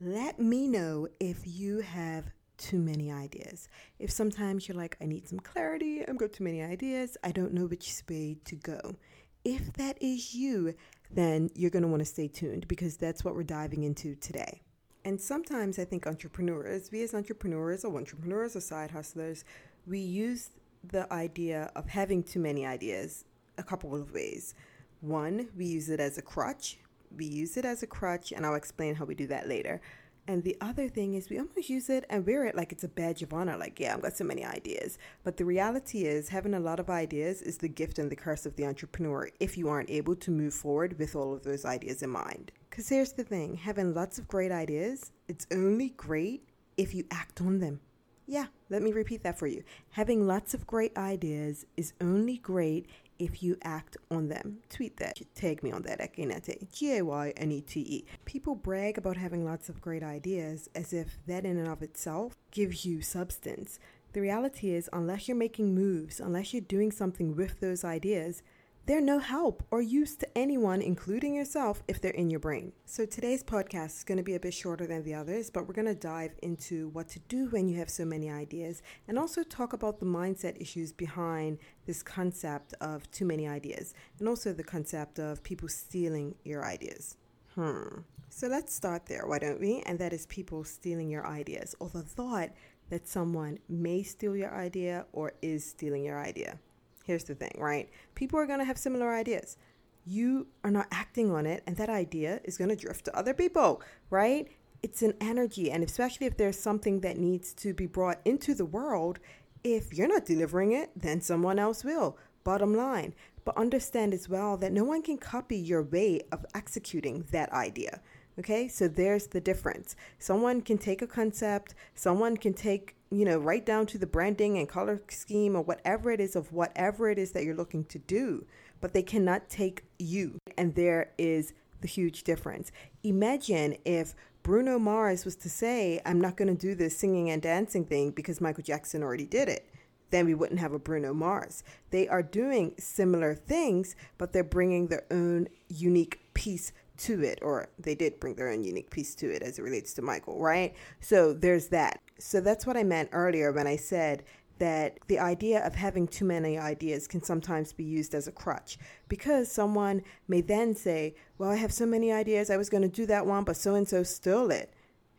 Let me know if you have too many ideas. If sometimes you're like, I need some clarity, I've got too many ideas, I don't know which way to go. If that is you, then you're going to want to stay tuned because that's what we're diving into today. And sometimes I think entrepreneurs, we as entrepreneurs or entrepreneurs or side hustlers, we use the idea of having too many ideas a couple of ways. One, we use it as a crutch we use it as a crutch, and I'll explain how we do that later. And the other thing is, we almost use it and wear it like it's a badge of honor. Like, yeah, I've got so many ideas. But the reality is, having a lot of ideas is the gift and the curse of the entrepreneur if you aren't able to move forward with all of those ideas in mind. Because here's the thing having lots of great ideas, it's only great if you act on them. Yeah, let me repeat that for you. Having lots of great ideas is only great if you act on them. Tweet that. Tag me on that at. G A Y N E T E. People brag about having lots of great ideas as if that in and of itself gives you substance. The reality is, unless you're making moves, unless you're doing something with those ideas, they're no help or use to anyone, including yourself, if they're in your brain. So today's podcast is going to be a bit shorter than the others, but we're going to dive into what to do when you have so many ideas and also talk about the mindset issues behind this concept of too many ideas and also the concept of people stealing your ideas. Hmm. So let's start there, why don't we? And that is people stealing your ideas or the thought that someone may steal your idea or is stealing your idea here's the thing, right? People are going to have similar ideas. You are not acting on it, and that idea is going to drift to other people, right? It's an energy, and especially if there's something that needs to be brought into the world, if you're not delivering it, then someone else will. Bottom line. But understand as well that no one can copy your way of executing that idea. Okay, so there's the difference. Someone can take a concept, someone can take you know, right down to the branding and color scheme or whatever it is of whatever it is that you're looking to do, but they cannot take you. And there is the huge difference. Imagine if Bruno Mars was to say, I'm not going to do this singing and dancing thing because Michael Jackson already did it. Then we wouldn't have a Bruno Mars. They are doing similar things, but they're bringing their own unique piece to it, or they did bring their own unique piece to it as it relates to Michael, right? So there's that. So that's what I meant earlier when I said that the idea of having too many ideas can sometimes be used as a crutch because someone may then say, Well, I have so many ideas, I was going to do that one, but so and so stole it.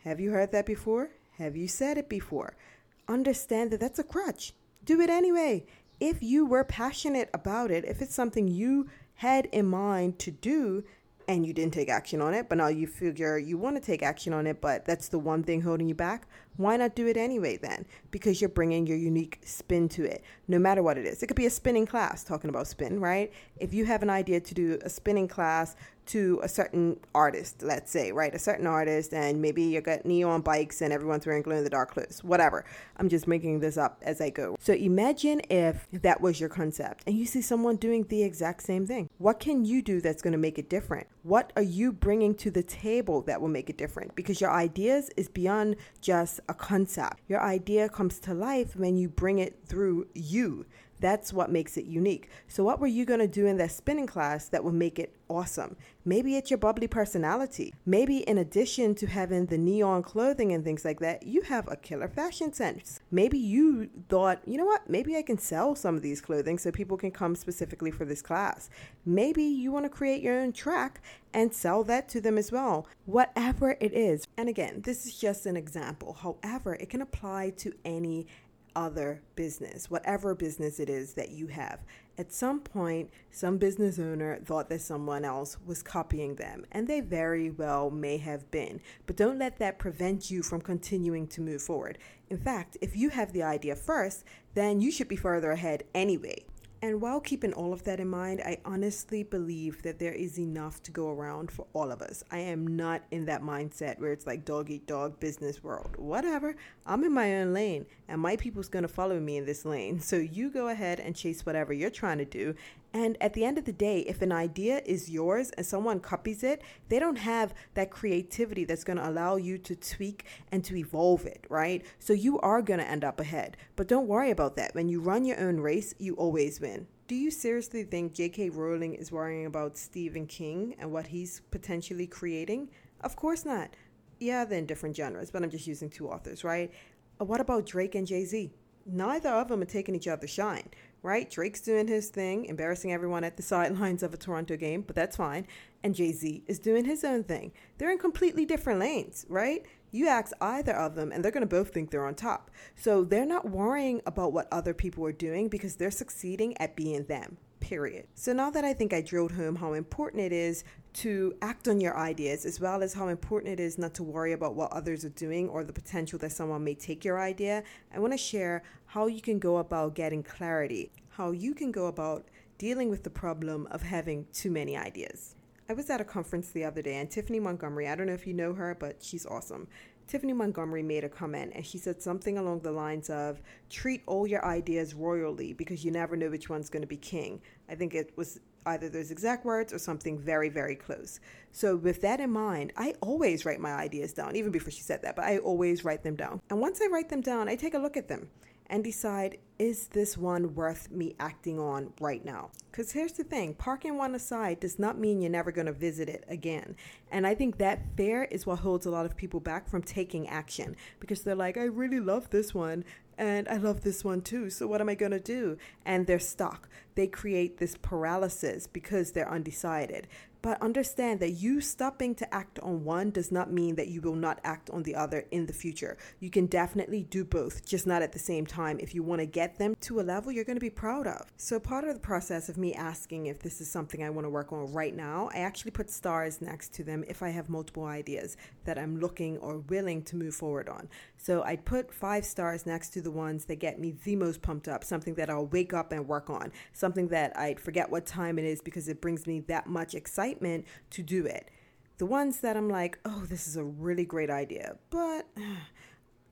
Have you heard that before? Have you said it before? Understand that that's a crutch. Do it anyway. If you were passionate about it, if it's something you had in mind to do, and you didn't take action on it, but now you figure you want to take action on it, but that's the one thing holding you back, why not do it anyway then? Because you're bringing your unique spin to it, no matter what it is. It could be a spinning class, talking about spin, right? If you have an idea to do a spinning class to a certain artist, let's say, right? A certain artist, and maybe you got neon bikes and everyone's wearing glow in the dark clothes, whatever. I'm just making this up as I go. So imagine if that was your concept and you see someone doing the exact same thing. What can you do that's going to make it different? What are you bringing to the table that will make it different? Because your ideas is beyond just a concept. Your idea comes to life when you bring it through you. That's what makes it unique. So, what were you going to do in that spinning class that would make it awesome? Maybe it's your bubbly personality. Maybe, in addition to having the neon clothing and things like that, you have a killer fashion sense. Maybe you thought, you know what, maybe I can sell some of these clothing so people can come specifically for this class. Maybe you want to create your own track and sell that to them as well. Whatever it is. And again, this is just an example. However, it can apply to any other business, whatever business it is that you have. At some point, some business owner thought that someone else was copying them, and they very well may have been. But don't let that prevent you from continuing to move forward. In fact, if you have the idea first, then you should be further ahead anyway. And while keeping all of that in mind, I honestly believe that there is enough to go around for all of us. I am not in that mindset where it's like dog eat dog business world. Whatever. I'm in my own lane and my people's going to follow me in this lane. So you go ahead and chase whatever you're trying to do. And at the end of the day, if an idea is yours and someone copies it, they don't have that creativity that's going to allow you to tweak and to evolve it, right? So you are going to end up ahead. But don't worry about that. When you run your own race, you always win. Do you seriously think J.K. Rowling is worrying about Stephen King and what he's potentially creating? Of course not. Yeah, they're in different genres, but I'm just using two authors, right? Uh, what about Drake and Jay Z? Neither of them are taking each other's shine right? Drake's doing his thing, embarrassing everyone at the sidelines of a Toronto game, but that's fine. And Jay Z is doing his own thing. They're in completely different lanes, right? You ask either of them, and they're going to both think they're on top. So they're not worrying about what other people are doing because they're succeeding at being them, period. So now that I think I drilled home how important it is to act on your ideas, as well as how important it is not to worry about what others are doing or the potential that someone may take your idea, I want to share how you can go about getting clarity, how you can go about dealing with the problem of having too many ideas. I was at a conference the other day, and Tiffany Montgomery, I don't know if you know her, but she's awesome. Tiffany Montgomery made a comment and she said something along the lines of treat all your ideas royally because you never know which one's going to be king. I think it was either those exact words or something very, very close. So, with that in mind, I always write my ideas down, even before she said that, but I always write them down. And once I write them down, I take a look at them and decide is this one worth me acting on right now? Because here's the thing parking one aside does not mean you're never going to visit it again. And I think that fear is what holds a lot of people back from taking action because they're like, I really love this one and I love this one too. So what am I going to do? And they're stuck. They create this paralysis because they're undecided. But understand that you stopping to act on one does not mean that you will not act on the other in the future. You can definitely do both, just not at the same time if you want to get them to a level you're going to be proud of. So, part of the process of me asking if this is something I want to work on right now, I actually put stars next to them if I have multiple ideas that I'm looking or willing to move forward on. So, I'd put five stars next to the ones that get me the most pumped up, something that I'll wake up and work on, something that I'd forget what time it is because it brings me that much excitement excitement to do it. The ones that I'm like, oh, this is a really great idea, but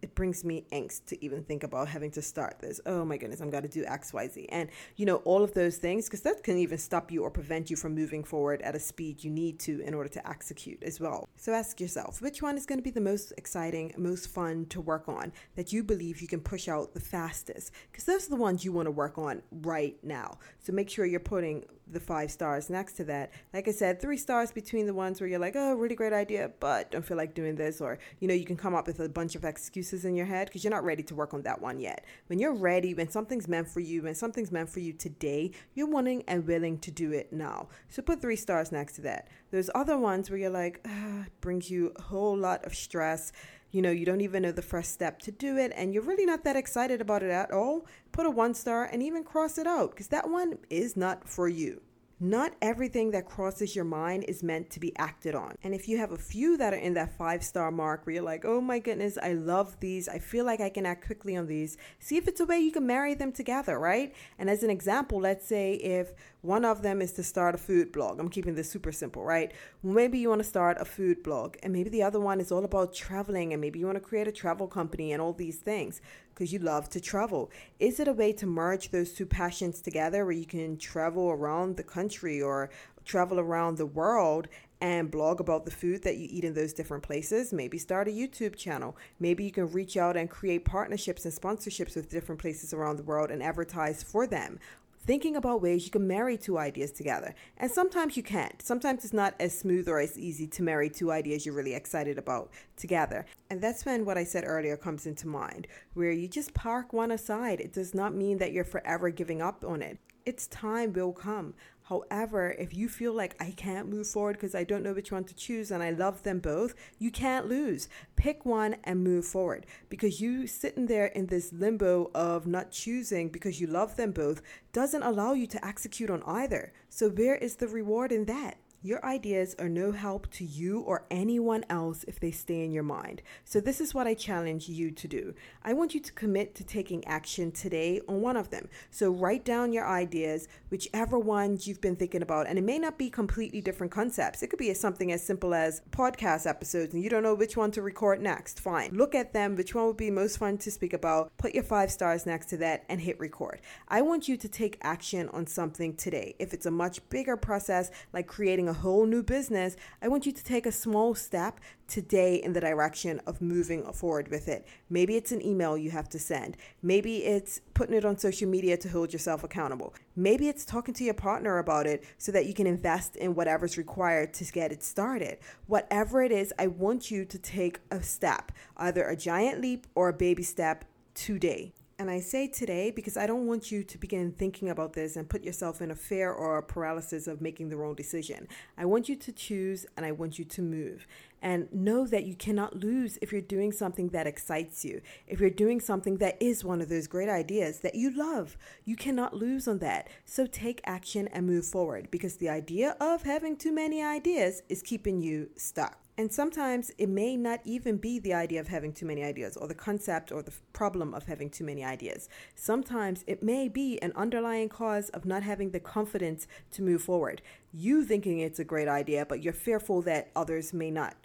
it brings me angst to even think about having to start this. Oh my goodness, I'm going to do X, Y, Z. And, you know, all of those things, because that can even stop you or prevent you from moving forward at a speed you need to in order to execute as well. So ask yourself, which one is going to be the most exciting, most fun to work on that you believe you can push out the fastest? Because those are the ones you want to work on right now. So make sure you're putting the five stars next to that. Like I said, three stars between the ones where you're like, oh, really great idea, but don't feel like doing this. Or, you know, you can come up with a bunch of excuses in your head because you're not ready to work on that one yet. When you're ready, when something's meant for you, when something's meant for you today, you're wanting and willing to do it now. So put three stars next to that. There's other ones where you're like, ah, brings you a whole lot of stress you know, you don't even know the first step to do it, and you're really not that excited about it at all, put a one star and even cross it out because that one is not for you. Not everything that crosses your mind is meant to be acted on. And if you have a few that are in that five star mark where you're like, oh my goodness, I love these, I feel like I can act quickly on these, see if it's a way you can marry them together, right? And as an example, let's say if one of them is to start a food blog, I'm keeping this super simple, right? Maybe you want to start a food blog, and maybe the other one is all about traveling, and maybe you want to create a travel company and all these things because you love to travel. Is it a way to merge those two passions together where you can travel around the country or travel around the world and blog about the food that you eat in those different places. Maybe start a YouTube channel. Maybe you can reach out and create partnerships and sponsorships with different places around the world and advertise for them thinking about ways you can marry two ideas together. And sometimes you can't. Sometimes it's not as smooth or as easy to marry two ideas you're really excited about together. And that's when what I said earlier comes into mind, where you just park one aside. It does not mean that you're forever giving up on it. Its time will come. However, if you feel like I can't move forward because I don't know which one to choose and I love them both, you can't lose. Pick one and move forward because you sitting there in this limbo of not choosing because you love them both doesn't allow you to execute on either. So, where is the reward in that? Your ideas are no help to you or anyone else if they stay in your mind. So, this is what I challenge you to do. I want you to commit to taking action today on one of them. So, write down your ideas, whichever ones you've been thinking about. And it may not be completely different concepts, it could be something as simple as podcast episodes and you don't know which one to record next. Fine. Look at them, which one would be most fun to speak about, put your five stars next to that, and hit record. I want you to take action on something today. If it's a much bigger process, like creating a whole new business, I want you to take a small step today in the direction of moving forward with it. Maybe it's an email you have to send. Maybe it's putting it on social media to hold yourself accountable. Maybe it's talking to your partner about it so that you can invest in whatever's required to get it started. Whatever it is, I want you to take a step, either a giant leap or a baby step today. And I say today because I don't want you to begin thinking about this and put yourself in a fear or a paralysis of making the wrong decision. I want you to choose and I want you to move. And know that you cannot lose if you're doing something that excites you. If you're doing something that is one of those great ideas that you love, you cannot lose on that. So take action and move forward because the idea of having too many ideas is keeping you stuck. And sometimes it may not even be the idea of having too many ideas or the concept or the problem of having too many ideas. Sometimes it may be an underlying cause of not having the confidence to move forward. You thinking it's a great idea, but you're fearful that others may not.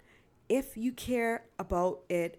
If you care about it,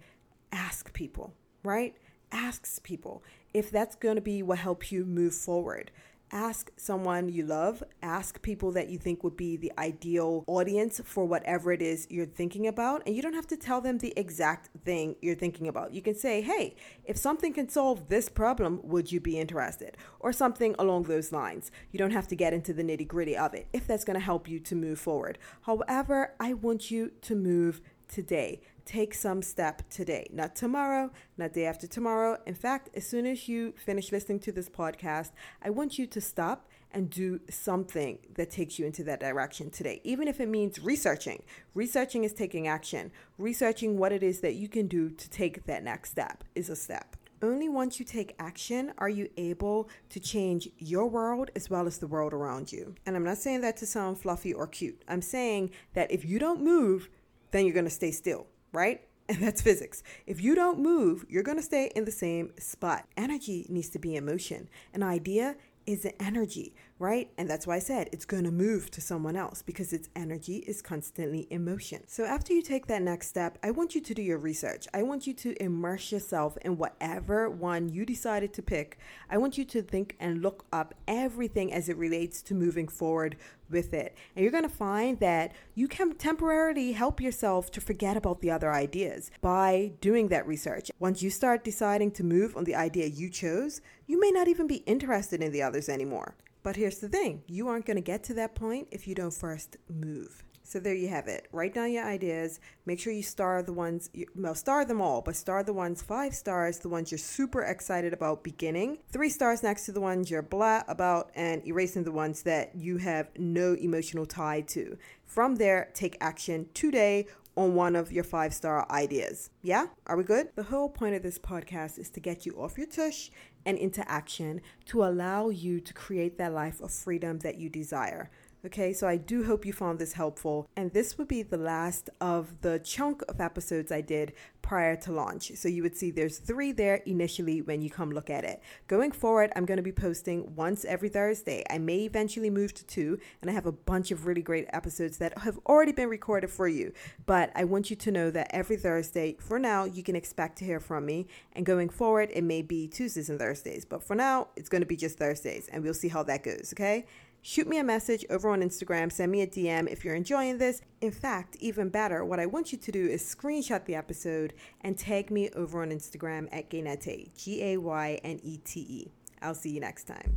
ask people, right? Ask people if that's going to be what helps you move forward ask someone you love, ask people that you think would be the ideal audience for whatever it is you're thinking about. And you don't have to tell them the exact thing you're thinking about. You can say, hey, if something can solve this problem, would you be interested? Or something along those lines. You don't have to get into the nitty gritty of it if that's going to help you to move forward. However, I want you to move today. Take some step today, not tomorrow, not day after tomorrow. In fact, as soon as you finish listening to this podcast, I want you to stop and do something that takes you into that direction today, even if it means researching. Researching is taking action. Researching what it is that you can do to take that next step is a step. Only once you take action are you able to change your world as well as the world around you. And I'm not saying that to sound fluffy or cute. I'm saying that if you don't move, then you're going to stay still, right? And that's physics. If you don't move, you're going to stay in the same spot. Energy needs to be in motion. An idea is an energy, right? And that's why I said it's going to move to someone else because its energy is constantly in motion. So after you take that next step, I want you to do your research. I want you to immerse yourself in whatever one you decided to pick. I want you to think and look up everything as it relates to moving forward with it. And you're going to find that you can temporarily help yourself to forget about the other ideas by doing that research. Once you start deciding to move on the idea you chose, you may not even be interested in the others anymore. But here's the thing you aren't going to get to that point if you don't first move. So there you have it. Write down your ideas. Make sure you star the ones, well, star them all, but star the ones five stars, the ones you're super excited about beginning, three stars next to the ones you're blah about, and erasing the ones that you have no emotional tie to. From there, take action today on one of your five star ideas. Yeah? Are we good? The whole point of this podcast is to get you off your tush and into action to allow you to create that life of freedom that you desire. Okay, so I do hope you found this helpful. And this would be the last of the chunk of episodes I did prior to launch. So you would see there's three there initially when you come look at it. Going forward, I'm going to be posting once every Thursday. I may eventually move to two, and I have a bunch of really great episodes that have already been recorded for you. But I want you to know that every Thursday, for now, you can expect to hear from me. And going forward, it may be Tuesdays and Thursdays. But for now, it's going to be just Thursdays, and we'll see how that goes, okay? Shoot me a message over on Instagram, send me a DM if you're enjoying this. In fact, even better, what I want you to do is screenshot the episode and tag me over on Instagram at Gaynete, G A Y N E T E. I'll see you next time.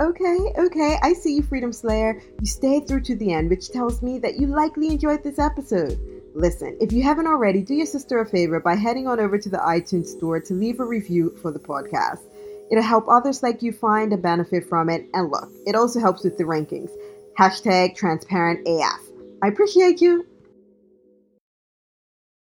Okay, okay, I see you, Freedom Slayer. You stayed through to the end, which tells me that you likely enjoyed this episode. Listen, if you haven't already, do your sister a favor by heading on over to the iTunes store to leave a review for the podcast. It'll help others like you find a benefit from it. And look, it also helps with the rankings. Hashtag transparent AF. I appreciate you.